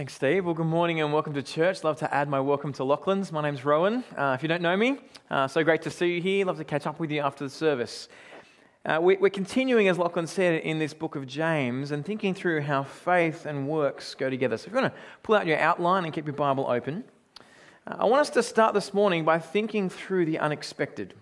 Thanks, Steve. Well, good morning and welcome to church. Love to add my welcome to Lachlan's. My name's Rowan. Uh, if you don't know me, uh, so great to see you here. Love to catch up with you after the service. Uh, we, are continuing, as Lachlan said, in this book of James and thinking through how faith and works go together. So if you want to pull out your outline and keep your Bible open, uh, I want us to start this morning by thinking through the unexpected.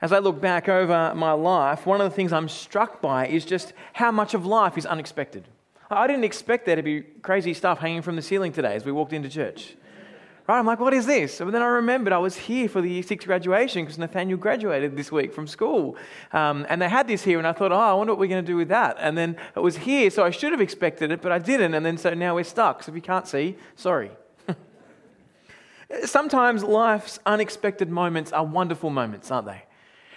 As I look back over my life, one of the things I'm struck by is just how much of life is unexpected. I didn't expect there to be crazy stuff hanging from the ceiling today as we walked into church. Right? I'm like, what is this? But then I remembered I was here for the year six graduation because Nathaniel graduated this week from school. Um, and they had this here, and I thought, oh, I wonder what we're going to do with that. And then it was here, so I should have expected it, but I didn't. And then so now we're stuck. So if you can't see, sorry. Sometimes life's unexpected moments are wonderful moments, aren't they?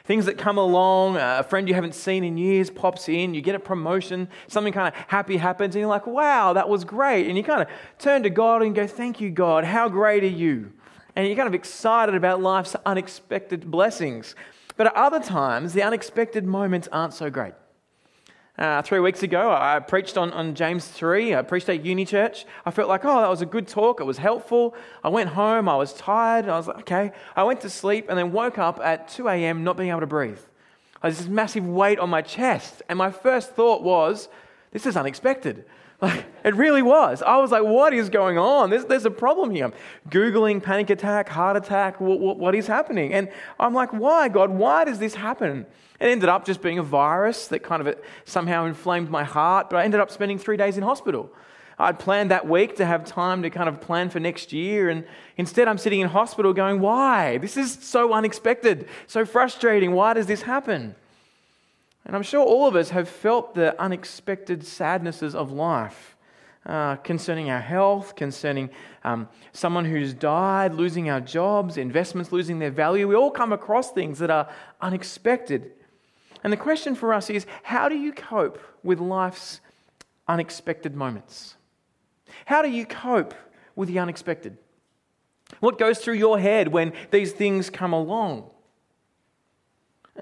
Things that come along, uh, a friend you haven't seen in years pops in, you get a promotion, something kind of happy happens, and you're like, wow, that was great. And you kind of turn to God and go, thank you, God, how great are you? And you're kind of excited about life's unexpected blessings. But at other times, the unexpected moments aren't so great. Uh, three weeks ago, I preached on, on James 3. I preached at Uni Church. I felt like, oh, that was a good talk. It was helpful. I went home. I was tired. I was like, okay. I went to sleep and then woke up at 2 a.m. not being able to breathe. I had this massive weight on my chest. And my first thought was, this is unexpected. Like, it really was. I was like, what is going on? There's, there's a problem here. I'm Googling panic attack, heart attack, what, is happening? And I'm like, why, God? Why does this happen? It ended up just being a virus that kind of uh, somehow inflamed my heart, but I ended up spending three days in hospital. I'd planned that week to have time to kind of plan for next year, and instead I'm sitting in hospital going, why? This is so unexpected, so frustrating. Why does this happen? And I'm sure all of us have felt the unexpected sadnesses of life uh, concerning our health, concerning um, someone who's died, losing our jobs, investments losing their value. We all come across things that are unexpected. And the question for us is how do you cope with life's unexpected moments? How do you cope with the unexpected? What goes through your head when these things come along?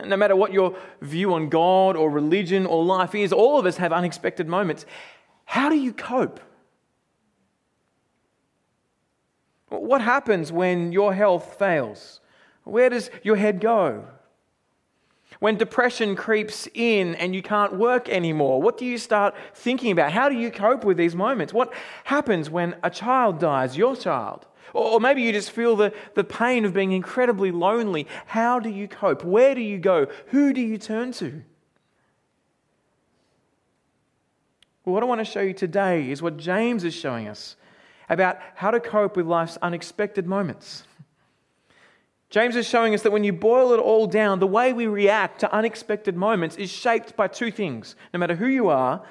No matter what your view on God or religion or life is, all of us have unexpected moments. How do you cope? What happens when your health fails? Where does your head go? When depression creeps in and you can't work anymore, what do you start thinking about? How do you cope with these moments? What happens when a child dies, your child? Or maybe you just feel the, the pain of being incredibly lonely. How do you cope? Where do you go? Who do you turn to? Well, what I want to show you today is what James is showing us about how to cope with life's unexpected moments. James is showing us that when you boil it all down, the way we react to unexpected moments is shaped by two things. No matter who you are,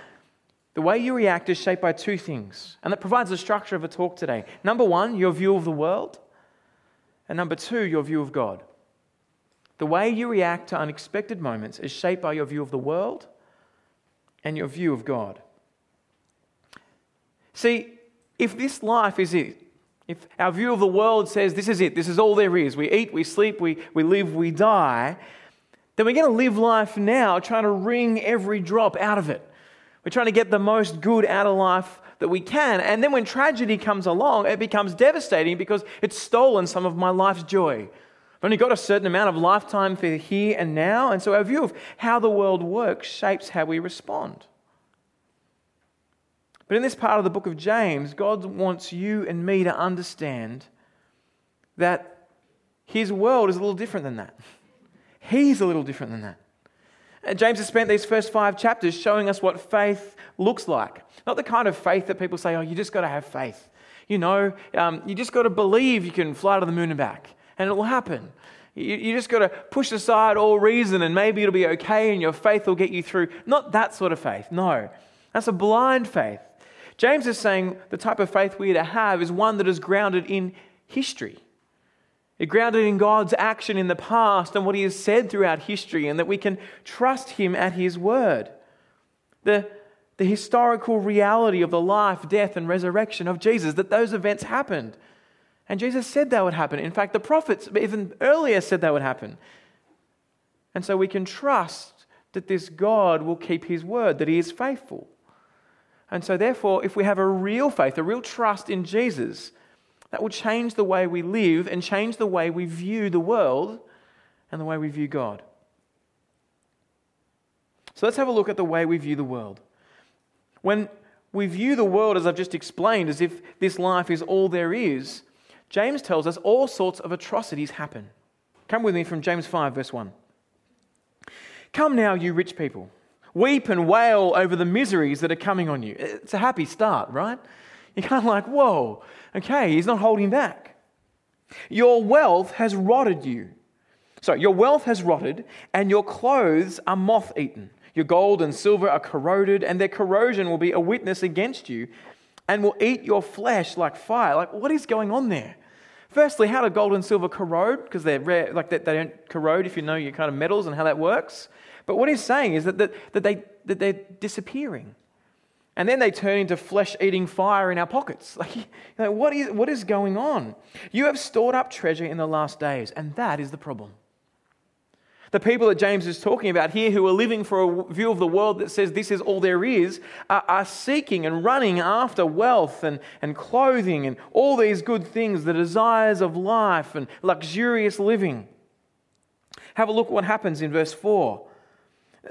the way you react is shaped by two things, and that provides the structure of a talk today. Number one, your view of the world, and number two, your view of God. The way you react to unexpected moments is shaped by your view of the world and your view of God. See, if this life is it, if our view of the world says this is it, this is all there is, we eat, we sleep, we, we live, we die, then we're going to live life now trying to wring every drop out of it. We're trying to get the most good out of life that we can. And then when tragedy comes along, it becomes devastating because it's stolen some of my life's joy. I've only got a certain amount of lifetime for here and now. And so our view of how the world works shapes how we respond. But in this part of the book of James, God wants you and me to understand that his world is a little different than that. He's a little different than that. James has spent these first five chapters showing us what faith looks like. Not the kind of faith that people say, oh, you just got to have faith. You know, um, you just got to believe you can fly to the moon and back, and it will happen. You, you just got to push aside all reason, and maybe it'll be okay, and your faith will get you through. Not that sort of faith. No, that's a blind faith. James is saying the type of faith we are to have is one that is grounded in history. It grounded in God's action in the past and what He has said throughout history, and that we can trust Him at His word. The, the historical reality of the life, death, and resurrection of Jesus, that those events happened. And Jesus said that would happen. In fact, the prophets even earlier said that would happen. And so we can trust that this God will keep His word, that He is faithful. And so, therefore, if we have a real faith, a real trust in Jesus, that will change the way we live and change the way we view the world and the way we view God. So, let's have a look at the way we view the world. When we view the world, as I've just explained, as if this life is all there is, James tells us all sorts of atrocities happen. Come with me from James 5, verse 1. Come now, you rich people. Weep and wail over the miseries that are coming on you. It's a happy start, right? You're kind of like, whoa, okay, he's not holding back. Your wealth has rotted you. So, your wealth has rotted, and your clothes are moth eaten. Your gold and silver are corroded, and their corrosion will be a witness against you and will eat your flesh like fire. Like, what is going on there? Firstly, how do gold and silver corrode? Because they're rare, like they, they don't corrode if you know your kind of metals and how that works. But what he's saying is that, that, that, they, that they're disappearing. And then they turn into flesh eating fire in our pockets. Like, you know, what, is, what is going on? You have stored up treasure in the last days, and that is the problem. The people that James is talking about here, who are living for a view of the world that says this is all there is, are, are, seeking and running after wealth and, and clothing and all these good things, the desires of life and luxurious living. Have a look what happens in verse 4.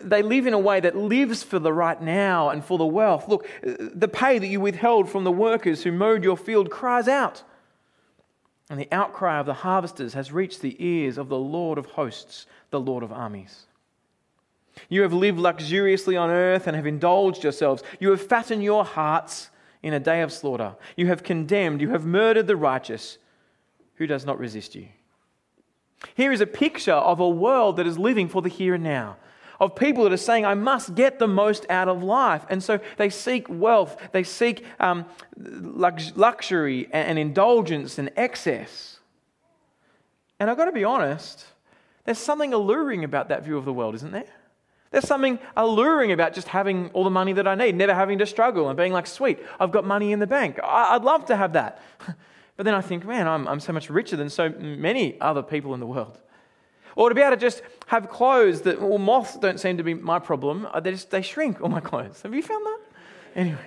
They live in a way that lives for the right now and for the wealth. Look, the pay that you withheld from the workers who mowed your field cries out. And the outcry of the harvesters has reached the ears of the Lord of hosts the Lord of armies. You have lived luxuriously on earth and have indulged yourselves. You have fattened your hearts in a day of slaughter. You have condemned, you have murdered the righteous. Who does not resist you? Here is a picture of a world that is living for the here and now, of people that are saying, I must get the most out of life. And so they seek wealth, they seek um, lux- luxury and, and indulgence and excess. And I've got to be honest, there's something alluring about that view of the world, isn't there? There's something alluring about just having all the money that I need, never having to struggle, and being like, sweet, I've got money in the bank. I'd love to have that. But then I think, man, I'm, I'm so much richer than so many other people in the world. Or to be able to just have clothes that, well, moths don't seem to be my problem. They just, they shrink, all my clothes. Have you found that? Anyway.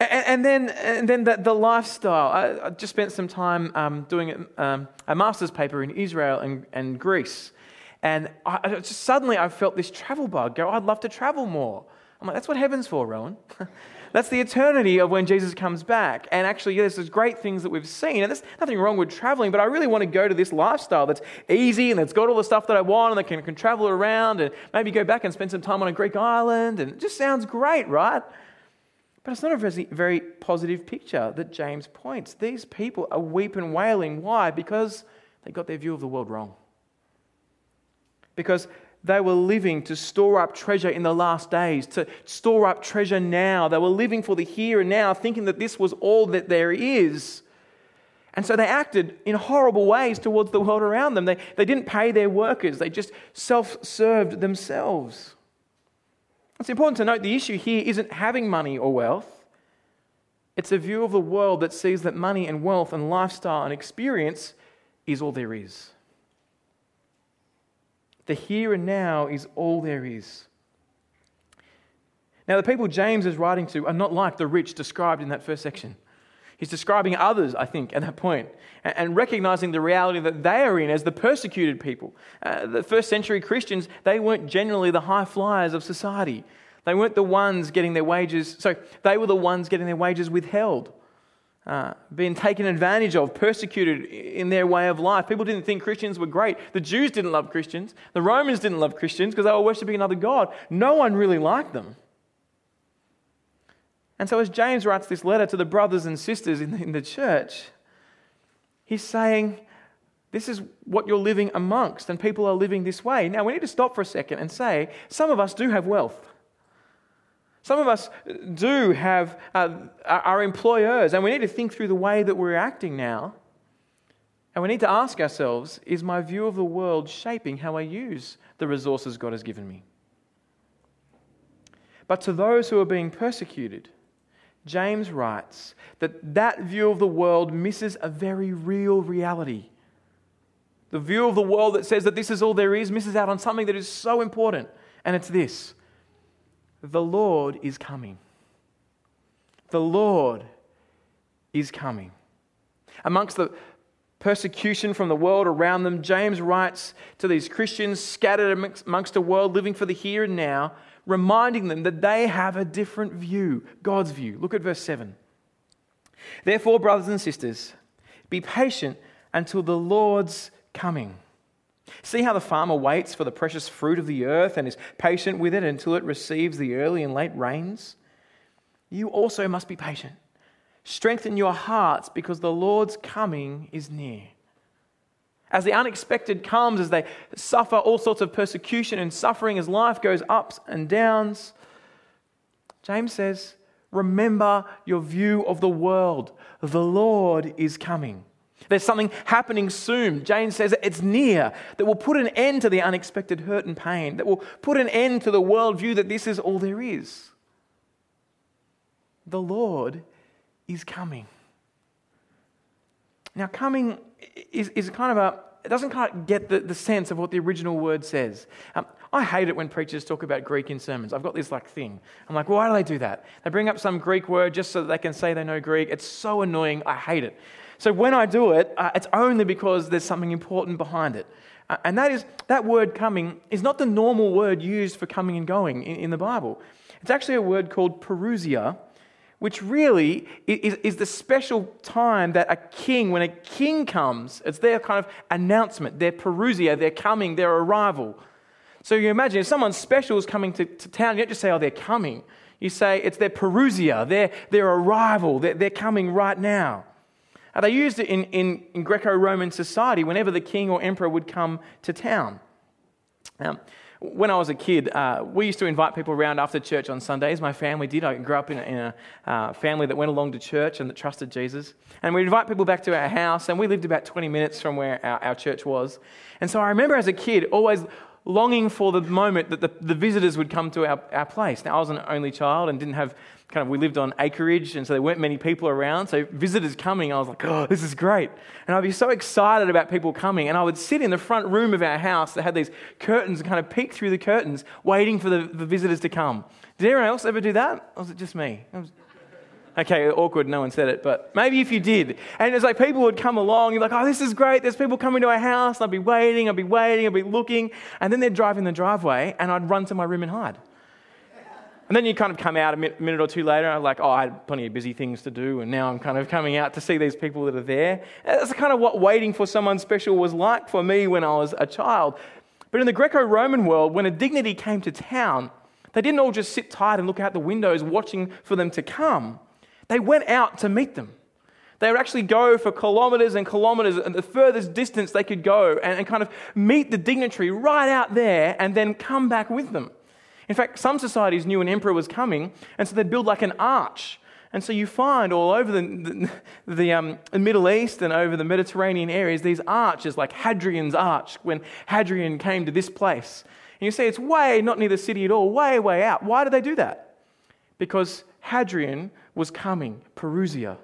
And, and then, and then the, the lifestyle. I, I, just spent some time um, doing um, a master's paper in Israel and, and Greece. And I, just, suddenly I felt this travel bug go, I'd love to travel more. I'm like, that's what heaven's for, Rowan. That's the eternity of when Jesus comes back. And actually, yeah, there's great things that we've seen. And there's nothing wrong with traveling, but I really want to go to this lifestyle that's easy and that's got all the stuff that I want and that can, can travel around and maybe go back and spend some time on a Greek island. And it just sounds great, right? But it's not a very, positive picture that James points. These people are weeping wailing. Why? Because they got their view of the world wrong. Because they were living to store up treasure in the last days, to store up treasure now. They were living for the here and now, thinking that this was all that there is. And so they acted in horrible ways towards the world around them. They, they didn't pay their workers, they just self served themselves. It's important to note the issue here isn't having money or wealth. It's a view of the world that sees that money and wealth and lifestyle and experience is all there is. The here and now is all there is. Now, the people James is writing to are not like the rich described in that first section. He's describing others, I think, at that point, and recognizing the reality that they are in as the persecuted people. Uh, the first century Christians, they weren't generally the high flyers of society. They weren't the ones getting their wages, so they were the ones getting their wages withheld, uh, being taken advantage of, persecuted in their way of life. People didn't think Christians were great. The Jews didn't love Christians. The Romans didn't love Christians because they were worshipping another God. No one really liked them. And so, as James writes this letter to the brothers and sisters in the, in the church, he's saying, This is what you're living amongst, and people are living this way. Now, we need to stop for a second and say, some of us do have wealth. Some of us do have uh, our employers, and we need to think through the way that we're acting now. And we need to ask ourselves is my view of the world shaping how I use the resources God has given me? But to those who are being persecuted, James writes that that view of the world misses a very real reality. The view of the world that says that this is all there is misses out on something that is so important, and it's this the Lord is coming. The Lord is coming. Amongst the persecution from the world around them, James writes to these Christians scattered amongst a world living for the here and now, reminding them that they have a different view, God's view. Look at verse 7. Therefore, brothers and sisters, be patient until the Lord's coming. See how the farmer waits for the precious fruit of the earth and is patient with it until it receives the early and late rains? You also must be patient. Strengthen your hearts because the Lord's coming is near. As the unexpected comes, as they suffer all sorts of persecution and suffering, as life goes ups and downs, James says, Remember your view of the world. The Lord is coming. There's something happening soon. Jane says it's near that will put an end to the unexpected hurt and pain, that will put an end to the worldview that this is all there is. The Lord is coming. Now, coming is, is kind of a, it doesn't quite get the, the sense of what the original word says. Um, I hate it when preachers talk about Greek in sermons. I've got this like thing. I'm like, well, why do they do that? They bring up some Greek word just so that they can say they know Greek. It's so annoying. I hate it. So when I do it, uh, it's only because there's something important behind it. Uh, and that is, that word coming is not the normal word used for coming and going in, in the Bible. It's actually a word called parousia, which really is, is, the special time that a king, when a king comes, it's their kind of announcement, their parousia, their coming, their arrival. So you imagine if someone special is coming to, to town, you don't just say, oh, they're coming. You say it's their parousia, their, their arrival, they're coming right now. Uh, they used it in, in, in Greco Roman society whenever the king or emperor would come to town. Now, when I was a kid, uh, we used to invite people around after church on Sundays. My family did. I grew up in a, in a uh, family that went along to church and that trusted Jesus. And we'd invite people back to our house, and we lived about 20 minutes from where our, our church was. And so I remember as a kid always longing for the moment that the, the visitors would come to our, our place. Now, I was an only child and didn't have kind of, we lived on acreage, and so there weren't many people around. So visitors coming, I was like, oh, this is great. And I'd be so excited about people coming. And I would sit in the front room of our house that had these curtains and kind of peek through the curtains, waiting for the, the visitors to come. Did anyone else ever do that? Or was it just me? It was, Okay, awkward, no one said it, but maybe if you did. And it's like people would come along, you're like, oh, this is great, there's people coming to our house, I'd be waiting, I'd be waiting, I'd be looking, and then they'd drive in the driveway, and I'd run to my room and hide. And then you kind of come out a minute or two later, and like, oh, I had plenty of busy things to do, and now I'm kind of coming out to see these people that are there. And that's kind of what waiting for someone special was like for me when I was a child. But in the Greco Roman world, when a dignity came to town, they didn't all just sit tight and look out the windows watching for them to come. They went out to meet them. They would actually go for kilometers and kilometers, and the furthest distance they could go, and, and kind of meet the dignitary right out there and then come back with them. In fact, some societies knew an emperor was coming, and so they'd build like an arch. And so you find all over the, the, the um, Middle East and over the Mediterranean areas these arches, like Hadrian's Arch, when Hadrian came to this place. And you see it's way not near the city at all, way, way out. Why did they do that? Because Hadrian was coming, Parousia.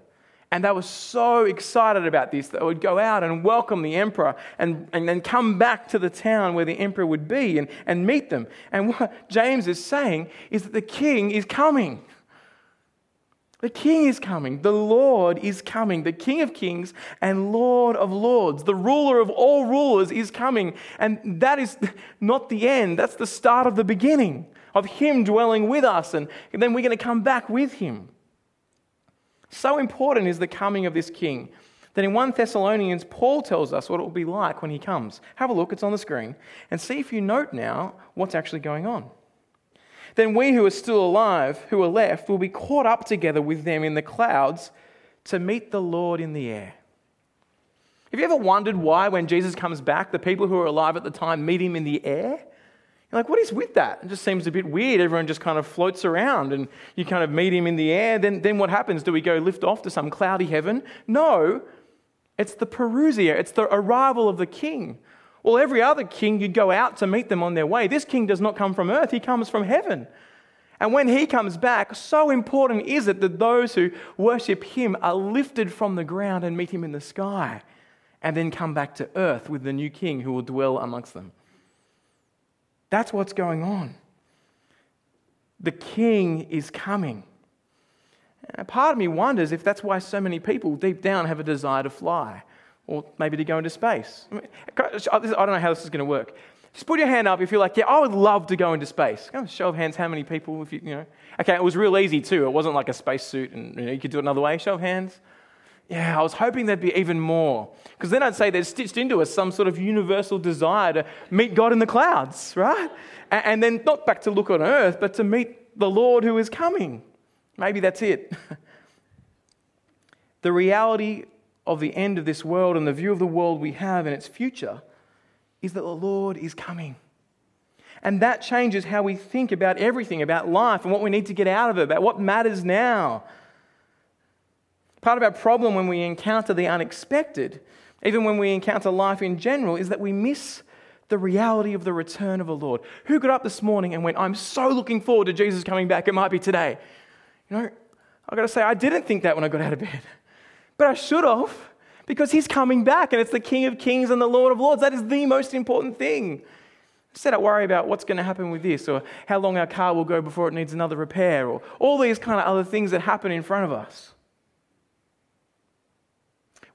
And they were so excited about this that they would go out and welcome the emperor and, and then come back to the town where the emperor would be and, and meet them. And what James is saying is that the king is coming. The king is coming. The Lord is coming. The king of kings and Lord of lords. The ruler of all rulers is coming. And that is not the end, that's the start of the beginning of him dwelling with us. And then we're going to come back with him. So important is the coming of this king that in 1 Thessalonians, Paul tells us what it will be like when he comes. Have a look, it's on the screen, and see if you note now what's actually going on. Then we who are still alive, who are left, will be caught up together with them in the clouds to meet the Lord in the air. Have you ever wondered why, when Jesus comes back, the people who are alive at the time meet him in the air? You're like, what is with that? It just seems a bit weird. Everyone just kind of floats around and you kind of meet him in the air. Then, then what happens? Do we go lift off to some cloudy heaven? No, it's the parousia, it's the arrival of the king. Well, every other king, you'd go out to meet them on their way. This king does not come from earth, he comes from heaven. And when he comes back, so important is it that those who worship him are lifted from the ground and meet him in the sky, and then come back to earth with the new king who will dwell amongst them. That's what's going on. The king is coming. And part of me wonders if that's why so many people deep down have a desire to fly or maybe to go into space. I, I don't know how this is going to work. Just put your hand up if you're like, yeah, I would love to go into space. Go show of hands, how many people, if you, you know. Okay, it was real easy too. It wasn't like a spacesuit and you, know, you could do it another way. Show of hands. Yeah, I was hoping there'd be even more. Because then I'd say there's stitched into us some sort of universal desire to meet God in the clouds, right? And, then not back to look on earth, but to meet the Lord who is coming. Maybe that's it. the reality of the end of this world and the view of the world we have and its future is that the Lord is coming. And that changes how we think about everything, about life and what we need to get out of it, about what matters now. Part of our problem when we encounter the unexpected, even when we encounter life in general, is that we miss the reality of the return of the Lord. Who got up this morning and went, I'm so looking forward to Jesus coming back? It might be today. You know, I've got to say, I didn't think that when I got out of bed, but I should have because he's coming back and it's the King of Kings and the Lord of Lords. That is the most important thing. Instead, I worry about what's going to happen with this or how long our car will go before it needs another repair or all these kind of other things that happen in front of us.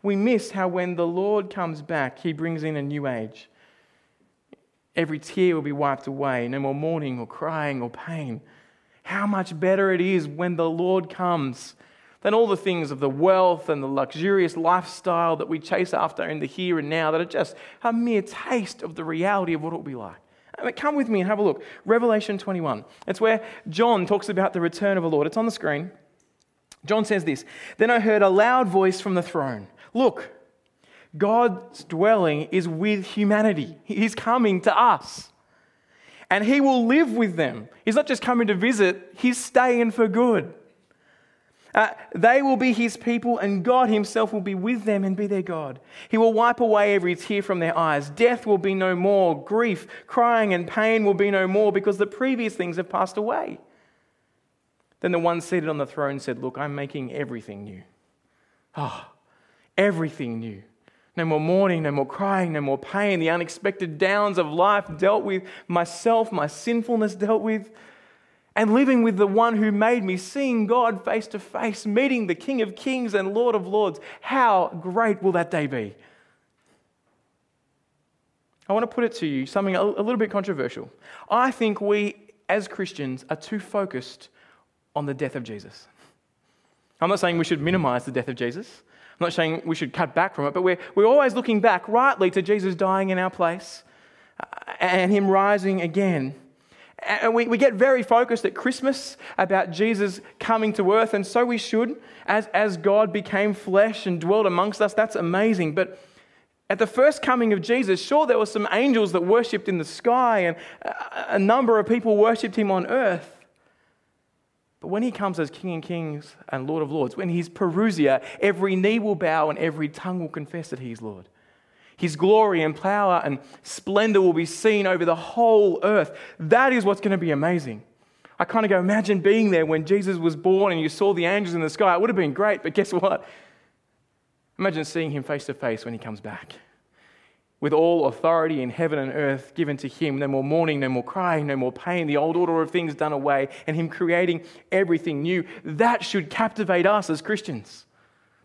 We miss how when the Lord comes back, he brings in a new age. Every tear will be wiped away, no more mourning or crying or pain. How much better it is when the Lord comes than all the things of the wealth and the luxurious lifestyle that we chase after in the here and now that are just a mere taste of the reality of what it will be like. I mean, come with me and have a look. Revelation 21. It's where John talks about the return of the Lord. It's on the screen. John says this Then I heard a loud voice from the throne Look, God's dwelling is with humanity, He's coming to us. And He will live with them. He's not just coming to visit, He's staying for good. Uh, they will be his people, and God himself will be with them and be their God. He will wipe away every tear from their eyes. Death will be no more. Grief, crying, and pain will be no more because the previous things have passed away. Then the one seated on the throne said, Look, I'm making everything new. Ah, oh, everything new. No more mourning, no more crying, no more pain. The unexpected downs of life dealt with, myself, my sinfulness dealt with and living with the one who made me, seeing God face to face, meeting the King of Kings and Lord of Lords. How great will that day be? I want to put it to you something a little bit controversial. I think we, as Christians, are too focused on the death of Jesus. I'm not saying we should minimize the death of Jesus. I'm not saying we should cut back from it, but we're, we're always looking back rightly to Jesus dying in our place uh, and him rising again. And we, we get very focused at Christmas about Jesus coming to earth, and so we should. As, as God became flesh and dwelt amongst us, that's amazing. But at the first coming of Jesus, sure, there were some angels that worshipped in the sky, and a, a number of people worshipped him on earth. But when he comes as King of Kings and Lord of Lords, when he's parousia, every knee will bow and every tongue will confess that he's Lord. His glory and power and splendor will be seen over the whole earth. That is what's going to be amazing. I kind of go, imagine being there when Jesus was born and you saw the angels in the sky. It would have been great, but guess what? Imagine seeing him face to face when he comes back. With all authority in heaven and earth given to him, no more mourning, no more crying, no more pain, the old order of things done away, and him creating everything new. That should captivate us as Christians.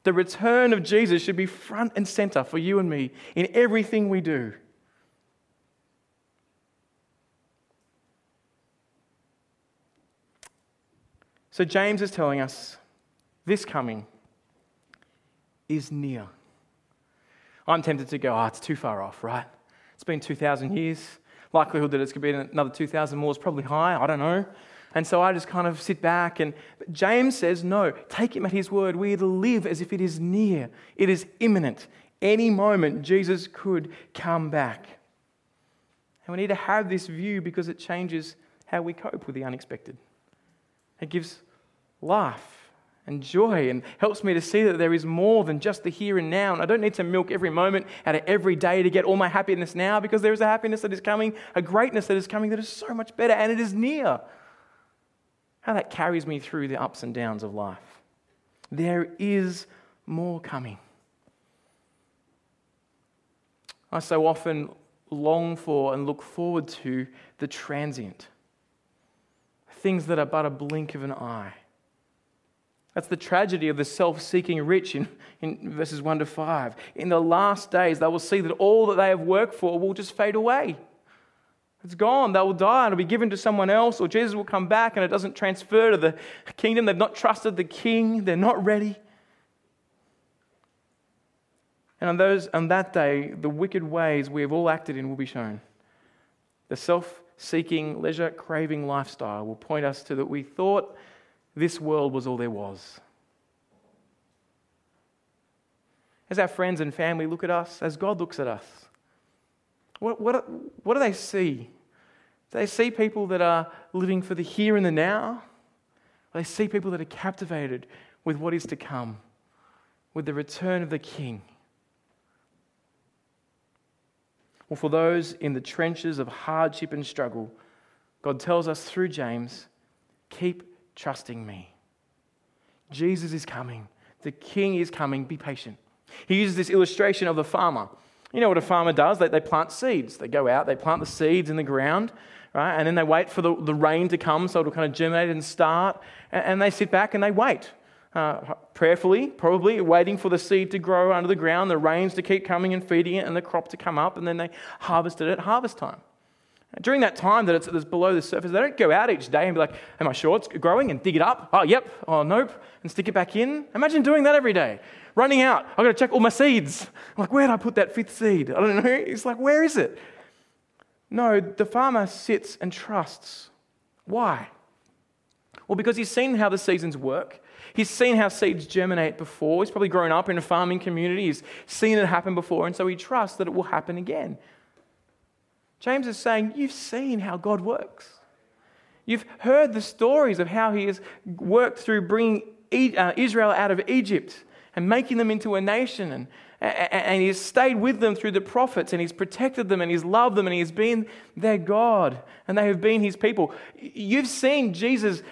The return of Jesus should be front and center for you and me in everything we do. So, James is telling us this coming is near. I'm tempted to go, oh, it's too far off, right? It's been 2,000 years. Likelihood that it's going to be another 2,000 more is probably high. I don't know. And so I just kind of sit back. And James says, no, take him at his word. We live as if it is near, it is imminent. Any moment, Jesus could come back. And we need to have this view because it changes how we cope with the unexpected. It gives life and joy and helps me to see that there is more than just the here and now. And I don't need to milk every moment out of every day to get all my happiness now because there is a happiness that is coming, a greatness that is coming that is so much better and it is near how that carries me through the ups and downs of life. There is more coming. I so often long for and look forward to the transient. things that are but a blink of an eye. That's the tragedy of the self seeking rich in, in verses 1 to 5. In the last days, they will see that all that they have worked for will just fade away. It's gone. They will die and it'll be given to someone else, or Jesus will come back and it doesn't transfer to the kingdom. They've not trusted the king, they're not ready. And on, those, on that day, the wicked ways we have all acted in will be shown. The self seeking, leisure craving lifestyle will point us to that we thought this world was all there was. As our friends and family look at us, as God looks at us, what, what, what do they see? Do they see people that are living for the here and the now? Or they see people that are captivated with what is to come, with the return of the King. Well, for those in the trenches of hardship and struggle, God tells us through James keep trusting me. Jesus is coming. The king is coming. Be patient. He uses this illustration of the farmer. You know what a farmer does? They, they plant seeds. They go out, they plant the seeds in the ground, right? And then they wait for the, the rain to come so it'll kind of germinate and start. And, and they sit back and they wait. Uh, prayerfully, probably waiting for the seed to grow under the ground, the rains to keep coming and feeding it, and the crop to come up, and then they harvest it at harvest time. During that time that it's, below the surface, they don't go out each day and be like, Am I sure it's growing? and dig it up. Oh, yep. Oh, nope. And stick it back in. Imagine doing that every day. Running out. I've got to check all my seeds. I'm like, Where did I put that fifth seed? I don't know. It's like, Where is it? No, the farmer sits and trusts. Why? Well, because he's seen how the seasons work. He's seen how seeds germinate before. He's probably grown up in a farming community. He's seen it happen before, and so he trusts that it will happen again. James is saying, You've seen how God works. You've heard the stories of how he has worked through bringing uh, Israel out of Egypt and making them into a nation. And, and he's stayed with them through the prophets and he's protected them and he's loved them and he's been their God and they have been his people. You've seen Jesus,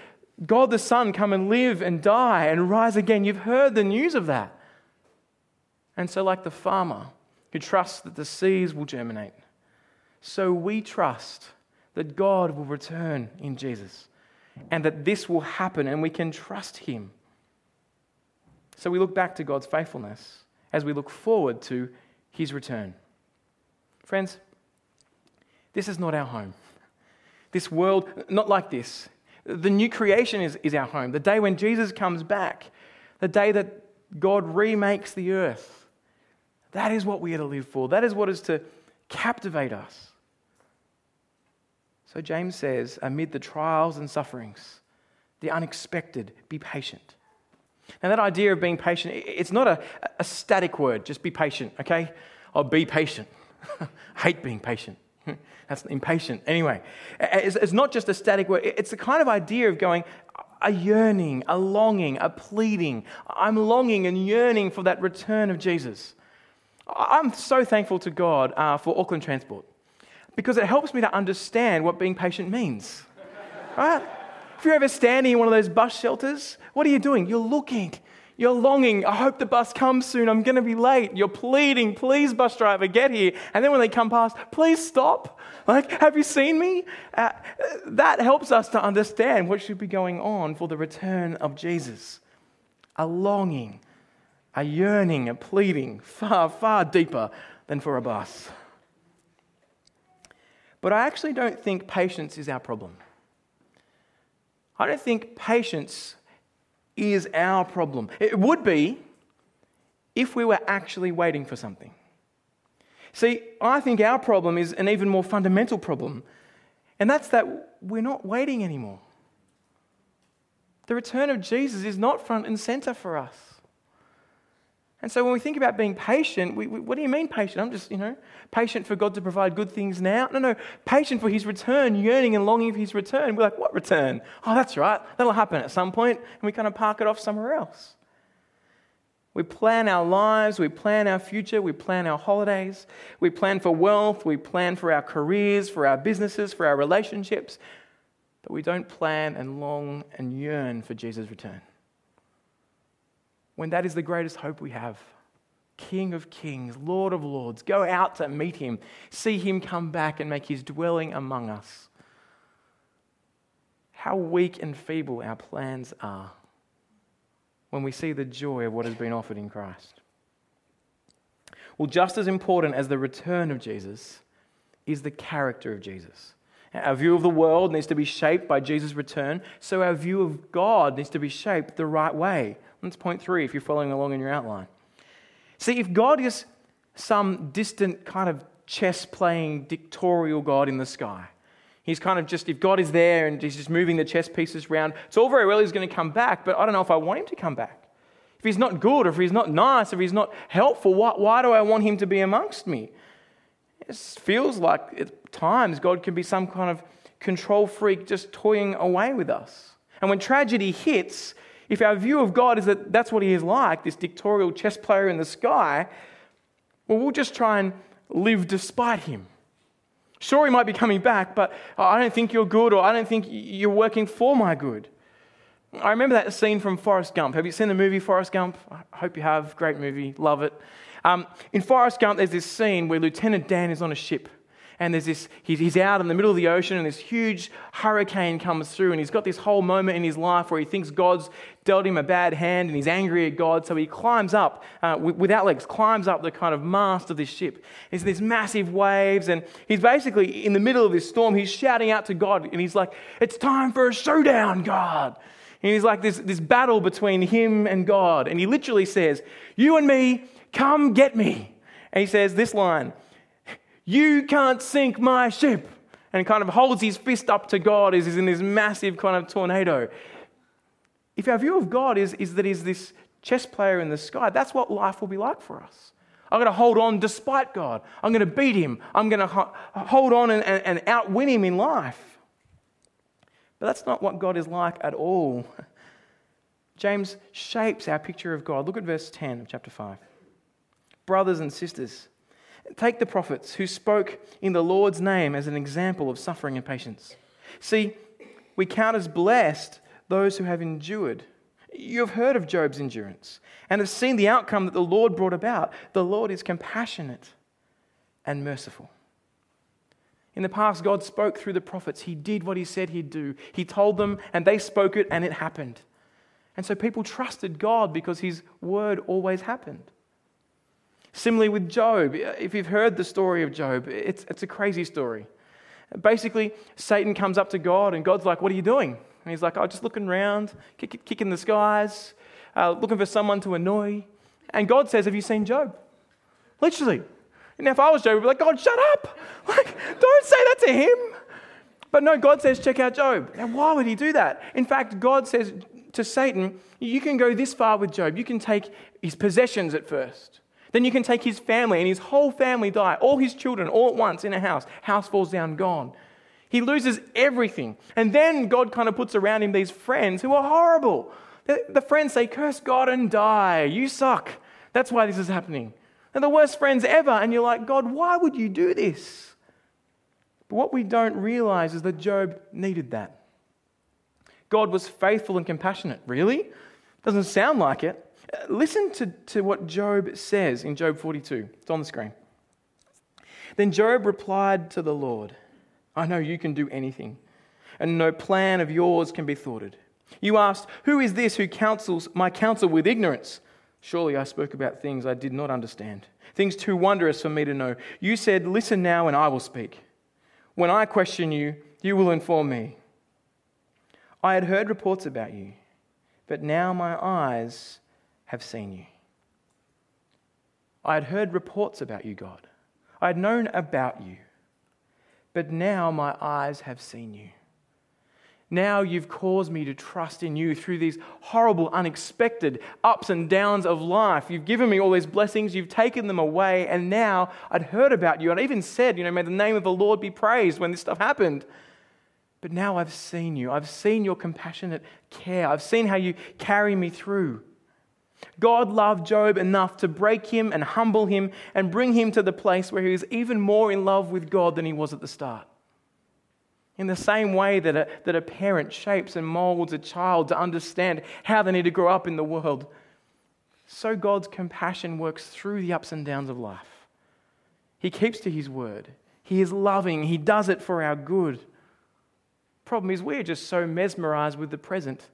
God the Son, come and live and die and rise again. You've heard the news of that. And so, like the farmer who trusts that the seeds will germinate, so we trust that God will return in Jesus and that this will happen and we can trust Him. So we look back to God's faithfulness as we look forward to His return. Friends, this is not our home. This world, not like this. The new creation is, is our home. The day when Jesus comes back, the day that God remakes the earth. That is what we are to live for. That is what is to captivate us. So James says, amid the trials and sufferings, the unexpected, be patient. Now, that idea of being patient, it's not a, a static word, just be patient, okay? Or oh, be patient. hate being patient. That's impatient. Anyway, it's, it's not just a static word, it's the kind of idea of going, a yearning, a longing, a pleading. I'm longing and yearning for that return of Jesus. I'm so thankful to God uh, for Auckland Transport because it helps me to understand what being patient means. right? If you're ever standing in one of those bus shelters, what are you doing? You're looking. You're longing. I hope the bus comes soon. I'm going to be late. You're pleading, please, bus driver, get here. And then when they come past, please stop. Like, have you seen me? Uh, that helps us to understand what should be going on for the return of Jesus. A longing, a yearning, a pleading, far, far deeper than for a bus. But I actually don't think patience is our problem. I don't think patience is our problem. It would be if we were actually waiting for something. See, I think our problem is an even more fundamental problem, and that's that we're not waiting anymore. The return of Jesus is not front and center for us. And so when we think about being patient, we, we, what do you mean patient? I'm just, you know, patient for God to provide good things now? No, no, patient for his return, yearning and longing for his return. We're like, what return? Oh, that's right. That'll happen at some point, and we kind of park it off somewhere else. We plan our lives, we plan our future, we plan our holidays, we plan for wealth, we plan for our careers, for our businesses, for our relationships, but we don't plan and long and yearn for Jesus' return when that is the greatest hope we have. King of kings, Lord of lords. Go out to meet him, see him come back and make his dwelling among us. how weak and feeble our plans are when we see the joy of what has been offered in Christ. Well, just as important as the return of Jesus is the character of Jesus. Our view of the world needs to be shaped by Jesus' return, so our view of God needs to be shaped the right way. That's point three if you're following along in your outline. See, if God is some distant kind of chess playing dictatorial God in the sky, He's kind of just, if God is there and he's just moving the chess pieces around, it's all very well he's going to come back, but I don't know if I want him to come back. If he's not good, if he's not nice, if he's not helpful, why, why do I want him to be amongst me? It feels like at times God can be some kind of control freak just toying away with us. And when tragedy hits, if our view of God is that that's what he is like, this dictatorial chess player in the sky, well, we'll just try and live despite him. Sure, he might be coming back, but I don't think you're good or I don't think you're working for my good. I remember that scene from Forrest Gump. Have you seen the movie Forrest Gump? I hope you have. Great movie. Love it. Um, in Forrest Gump, there's this scene where Lieutenant Dan is on a ship and there's this, he's, he's out in the middle of the ocean, and this huge hurricane comes through, and he's got this whole moment in his life where he thinks God's dealt him a bad hand, and he's angry at God, so he climbs up, uh, without legs, climbs up the kind of mast of this ship. There's these massive waves, and he's basically in the middle of this storm, he's shouting out to God, and he's like, It's time for a showdown, God. And he's like this, this battle between him and God, and he literally says, You and me, come get me. And he says this line you can't sink my ship. And kind of holds his fist up to God as he's in this massive kind of tornado. If our view of God is, is that he's this chess player in the sky, that's what life will be like for us. I'm going to hold on despite God. I'm going to beat him. I'm going to hold on and, and, and outwin him in life. But that's not what God is like at all. James shapes our picture of God. Look at verse 10 of chapter 5. Brothers and sisters, Take the prophets who spoke in the Lord's name as an example of suffering and patience. See, we count as blessed those who have endured. You have heard of Job's endurance and have seen the outcome that the Lord brought about. The Lord is compassionate and merciful. In the past, God spoke through the prophets. He did what He said He'd do. He told them, and they spoke it, and it happened. And so people trusted God because His word always happened. Similarly, with Job, if you've heard the story of Job, it's, it's a crazy story. Basically, Satan comes up to God, and God's like, What are you doing? And he's like, I'm Oh, just looking around, kick, kicking the skies, uh, looking for someone to annoy. And God says, Have you seen Job? Literally. Now, if I was Job, I'd be like, God, shut up. Like, don't say that to him. But no, God says, check out Job. Now, why would he do that? In fact, God says to Satan, you can go this far with Job. You can take his possessions at first. Then you can take his family and his whole family die, all his children, all at once in a house. House falls down, gone. He loses everything. And then God kind of puts around him these friends who are horrible. The, the friends say, Curse God and die. You suck. That's why this is happening. They're the worst friends ever. And you're like, God, why would you do this? But what we don't realize is that Job needed that. God was faithful and compassionate. Really? Doesn't sound like it. Uh, listen to, to what Job says in Job 42. It's on the screen. Then Job replied to the Lord, I know you can do anything, and no plan of yours can be thwarted. You asked, Who is this who counsels my counsel with ignorance? Surely I spoke about things I did not understand, things too wondrous for me to know. You said, Listen now, and I will speak. When I question you, you will inform me. I had heard reports about you, but now my eyes have seen you. I had heard reports about you, God. I had known about you. But now my eyes have seen you. Now you've caused me to trust in you through these horrible, unexpected ups and downs of life. You've given me all these blessings, you've taken them away, and now I'd heard about you. I'd even said, you know, may the name of the Lord be praised when this stuff happened. But now I've seen you. I've seen your compassionate care. I've seen how you carry me through. God loved Job enough to break him and humble him and bring him to the place where he was even more in love with God than he was at the start. In the same way that a, that a parent shapes and molds a child to understand how they need to grow up in the world, so God's compassion works through the ups and downs of life. He keeps to his word. He is loving. He does it for our good. Problem is, we're just so mesmerized with the present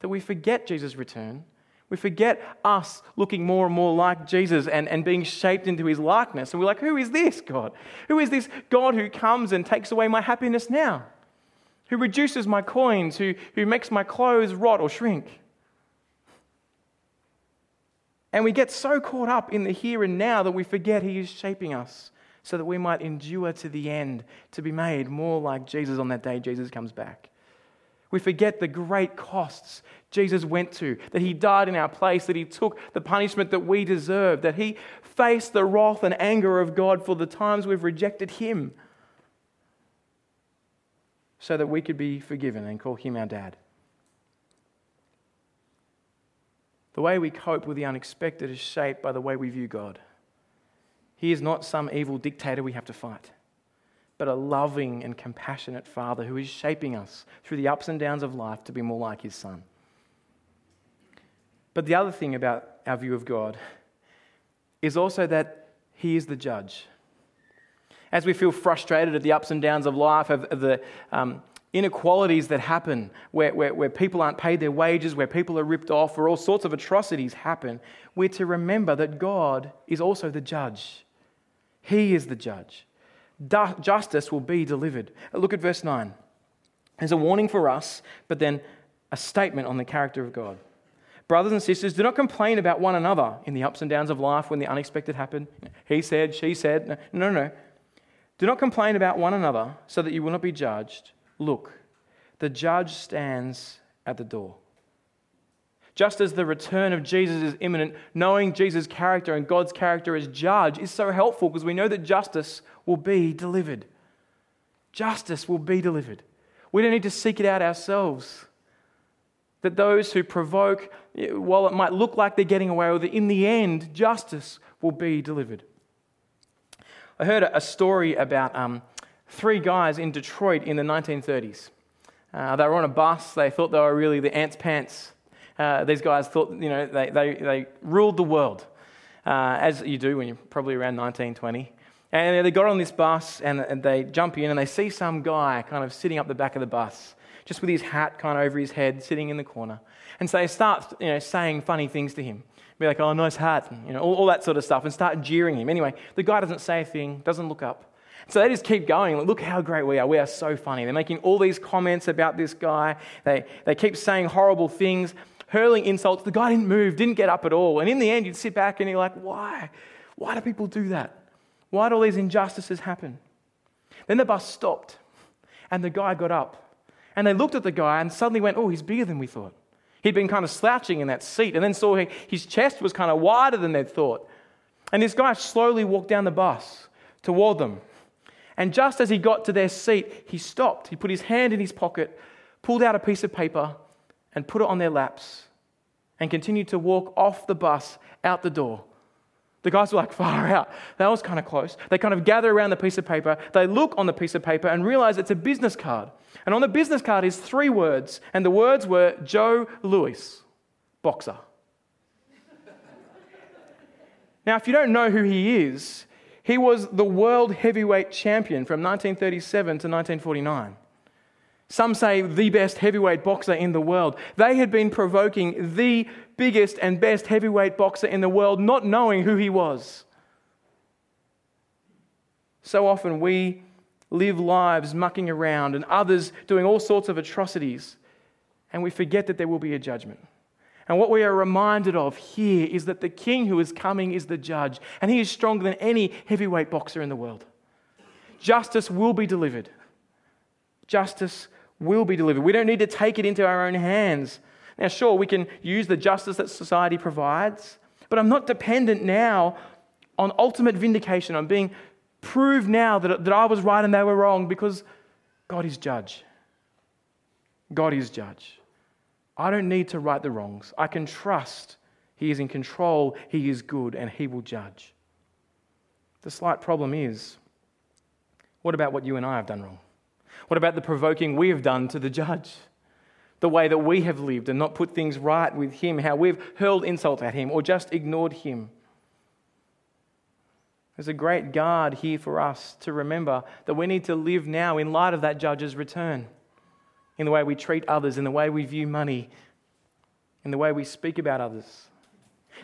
that we forget Jesus' return. We forget us looking more and more like Jesus and, and being shaped into his likeness. And we're like, who is this God? Who is this God who comes and takes away my happiness now? Who reduces my coins? Who, who makes my clothes rot or shrink? And we get so caught up in the here and now that we forget he is shaping us so that we might endure to the end to be made more like Jesus on that day Jesus comes back. We forget the great costs Jesus went to, that he died in our place, that he took the punishment that we deserve, that he faced the wrath and anger of God for the times we've rejected him, so that we could be forgiven and call him our dad. The way we cope with the unexpected is shaped by the way we view God. He is not some evil dictator we have to fight, but a loving and compassionate Father who is shaping us through the ups and downs of life to be more like His Son. But the other thing about our view of God is also that He is the judge. As we feel frustrated at the ups and downs of life, of, of the um, inequalities that happen, where, where, where people aren't paid their wages, where people are ripped off, where all sorts of atrocities happen, we're to remember that God is also the judge. He is the judge. Justice will be delivered. Look at verse 9. There's a warning for us, but then a statement on the character of God. Brothers and sisters, do not complain about one another in the ups and downs of life when the unexpected happen. He said, she said. No, no, no. Do not complain about one another so that you will not be judged. Look, the judge stands at the door. Just as the return of Jesus is imminent, knowing Jesus' character and God's character as judge is so helpful because we know that justice will be delivered. Justice will be delivered. We don't need to seek it out ourselves. That those who provoke, while it might look like they're getting away with it, in the end, justice will be delivered. I heard a story about um, three guys in Detroit in the 1930s. Uh, they were on a bus. They thought they were really the ants' pants uh, these guys thought, you know, they, they, they ruled the world, uh, as you do when you're probably around 19, 20. And they got on this bus and, they jump in and they see some guy kind of sitting up the back of the bus, just with his hat kind of over his head, sitting in the corner. And so they start, you know, saying funny things to him. Be like, oh, nice hat, and, you know, all, all that sort of stuff, and start jeering him. Anyway, the guy doesn't say a thing, doesn't look up. So they just keep going. Look how great we are. We are so funny. They're making all these comments about this guy. They, they keep saying horrible things hurling insults. The guy didn't move, didn't get up at all. And in the end, you'd sit back and you're like, why? Why do people do that? Why do all these injustices happen? Then the bus stopped and the guy got up. And they looked at the guy and suddenly went, oh, he's bigger than we thought. He'd been kind of slouching in that seat and then saw his chest was kind of wider than they'd thought. And this guy slowly walked down the bus toward them. And just as he got to their seat, he stopped. He put his hand in his pocket, pulled out a piece of paper, and put it on their laps and continued to walk off the bus out the door. The guys were like, far out. That was kind of close. They kind of gather around the piece of paper. They look on the piece of paper and realize it's a business card. And on the business card is three words. And the words were Joe Louis, boxer. now, if you don't know who he is, he was the world heavyweight champion from 1937 to 1949. Some say the best heavyweight boxer in the world. They had been provoking the biggest and best heavyweight boxer in the world, not knowing who he was. So often we live lives mucking around and others doing all sorts of atrocities, and we forget that there will be a judgment. And what we are reminded of here is that the king who is coming is the judge, and he is stronger than any heavyweight boxer in the world. Justice will be delivered. Justice will be delivered. We don't need to take it into our own hands. Now, sure, we can use the justice that society provides, but I'm not dependent now on ultimate vindication, on being proved now that, that I was right and they were wrong, because God is judge. God is judge. I don't need to right the wrongs. I can trust He is in control, He is good, and He will judge. The slight problem is what about what you and I have done wrong? What about the provoking we have done to the judge? The way that we have lived and not put things right with him, how we've hurled insult at him or just ignored him. There's a great guard here for us to remember that we need to live now in light of that judge's return. in the way we treat others, in the way we view money, in the way we speak about others.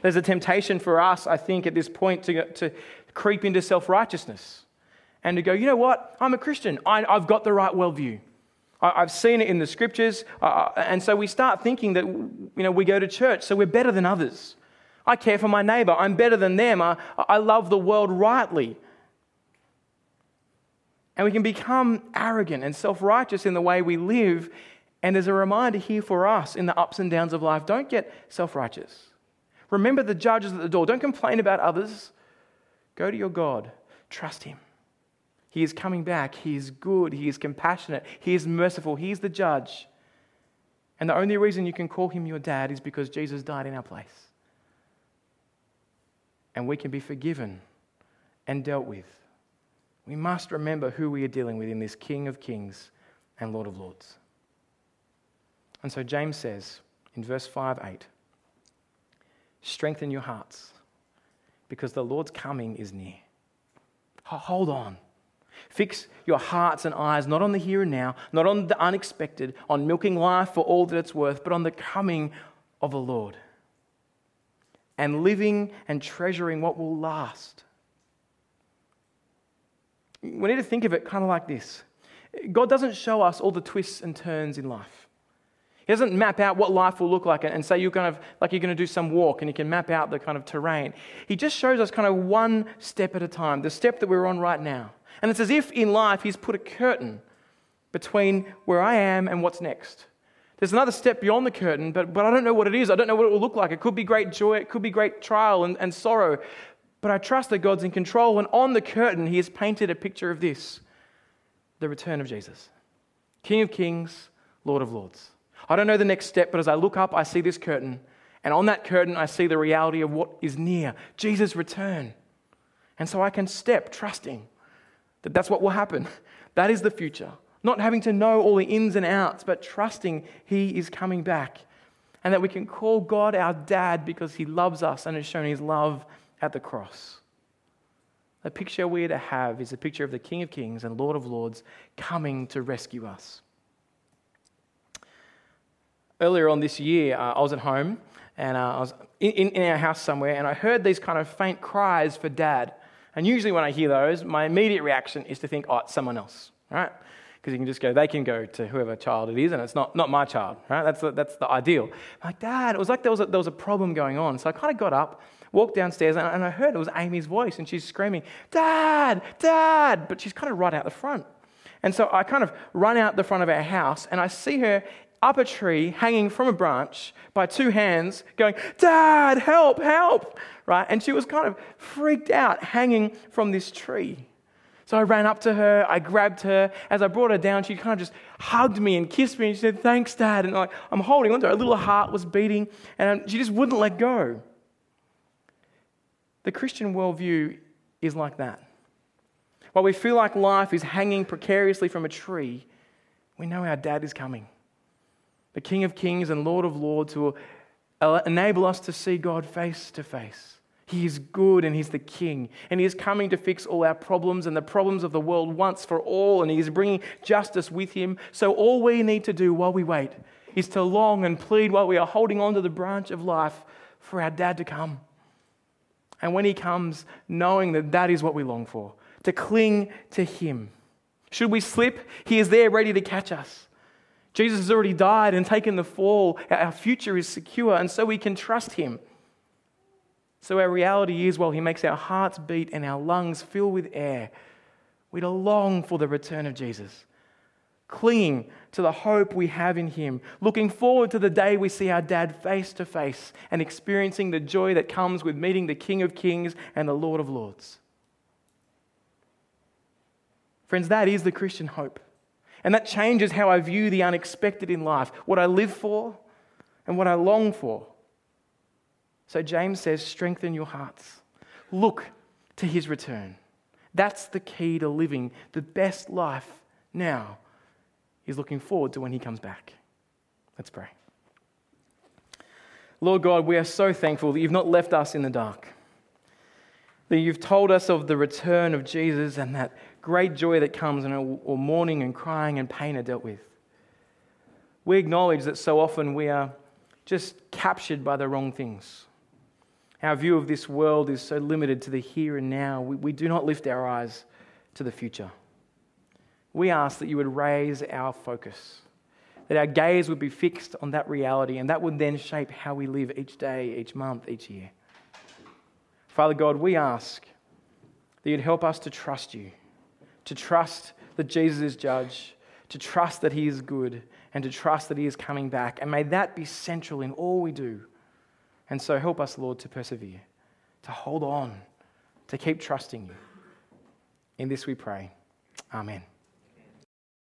There's a temptation for us, I think, at this point to, to creep into self righteousness and to go, you know what? I'm a Christian. I, have got the right worldview. I, have seen it in the scriptures. And so we start thinking that you know, we go to church, so we're better than others. I care for my neighbor. I'm better than them. I, I love the world rightly. And we can become arrogant and self righteous in the way we live. And there's a reminder here for us in the ups and downs of life don't get self righteous. Remember the judges at the door. Don't complain about others. Go to your God. Trust Him. He is coming back. He is good. He is compassionate. He is merciful. He is the judge. And the only reason you can call Him your dad is because Jesus died in our place. And we can be forgiven and dealt with. We must remember who we are dealing with in this King of Kings and Lord of Lords. And so James says in verse 5 8, strengthen your hearts because the Lord's coming is near. Hold on. Fix your hearts and eyes not on the here and now, not on the unexpected, on milking life for all that it's worth, but on the coming of the Lord. And living and treasuring what will last. We need to think of it kind of like this God doesn't show us all the twists and turns in life. He doesn't map out what life will look like and say you're kind of like you're going to do some walk and you can map out the kind of terrain. He just shows us kind of one step at a time, the step that we're on right now. And it's as if in life he's put a curtain between where I am and what's next. There's another step beyond the curtain, but, but I don't know what it is. I don't know what it will look like. It could be great joy, it could be great trial and, and sorrow. But I trust that God's in control. And on the curtain, he has painted a picture of this the return of Jesus King of Kings, Lord of Lords. I don't know the next step, but as I look up, I see this curtain. And on that curtain, I see the reality of what is near Jesus' return. And so I can step trusting that that's what will happen. That is the future. Not having to know all the ins and outs, but trusting He is coming back. And that we can call God our dad because He loves us and has shown His love at the cross. The picture we are to have is a picture of the King of Kings and Lord of Lords coming to rescue us earlier on this year, uh, I was at home and uh, I was in, in, our house somewhere and I heard these kind of faint cries for dad. And usually when I hear those, my immediate reaction is to think, oh, it's someone else, right? Because you can just go, they can go to whoever child it is, and it's not, not my child, right? That's the, that's the ideal. I'm like, Dad, it was like there was, a, there was a problem going on. So I kind of got up, walked downstairs, and, and I heard it was Amy's voice, and she's screaming, Dad, Dad! But she's kind of right out the front. And so I kind of run out the front of our house, and I see her up a tree, hanging from a branch by two hands, going, Dad, help, help, right? And she was kind of freaked out, hanging from this tree. So I ran up to her, I grabbed her. As I brought her down, she kind of just hugged me and kissed me and she said, Thanks, Dad. And like, I'm holding onto her. Her little heart was beating and um, she just wouldn't let go. The Christian worldview is like that. While we feel like life is hanging precariously from a tree, we know our dad is coming the King of Kings and Lord of Lords, who will enable us to see God face to face. He is good and He's the King. And He is coming to fix all our problems and the problems of the world once for all. And He is bringing justice with Him. So, all we need to do while we wait is to long and plead while we are holding on to the branch of life for our dad to come. And when He comes, knowing that that is what we long for, to cling to Him. Should we slip, He is there ready to catch us. Jesus has already died and taken the fall. Our future is secure, and so we can trust him. So our reality is, while he makes our hearts beat and our lungs fill with air, we long for the return of Jesus, clinging to the hope we have in him, looking forward to the day we see our dad face to face and experiencing the joy that comes with meeting the King of Kings and the Lord of Lords. Friends, that is the Christian hope. And that changes how I view the unexpected in life, what I live for and what I long for. So James says, strengthen your hearts. Look to his return. That's the key to living the best life now, is looking forward to when he comes back. Let's pray. Lord God, we are so thankful that you've not left us in the dark, that you've told us of the return of Jesus and that great joy that comes and or mourning and crying and pain are dealt with. We acknowledge that so often we are just captured by the wrong things. Our view of this world is so limited to the here and now. We, we do not lift our eyes to the future. We ask that you would raise our focus, that our gaze would be fixed on that reality, and that would then shape how we live each day, each month, each year. Father God, we ask that you'd help us to trust you, to trust that Jesus is judge, to trust that he is good, and to trust that he is coming back. And may that be central in all we do. And so help us, Lord, to persevere, to hold on, to keep trusting you. In this we pray. Amen.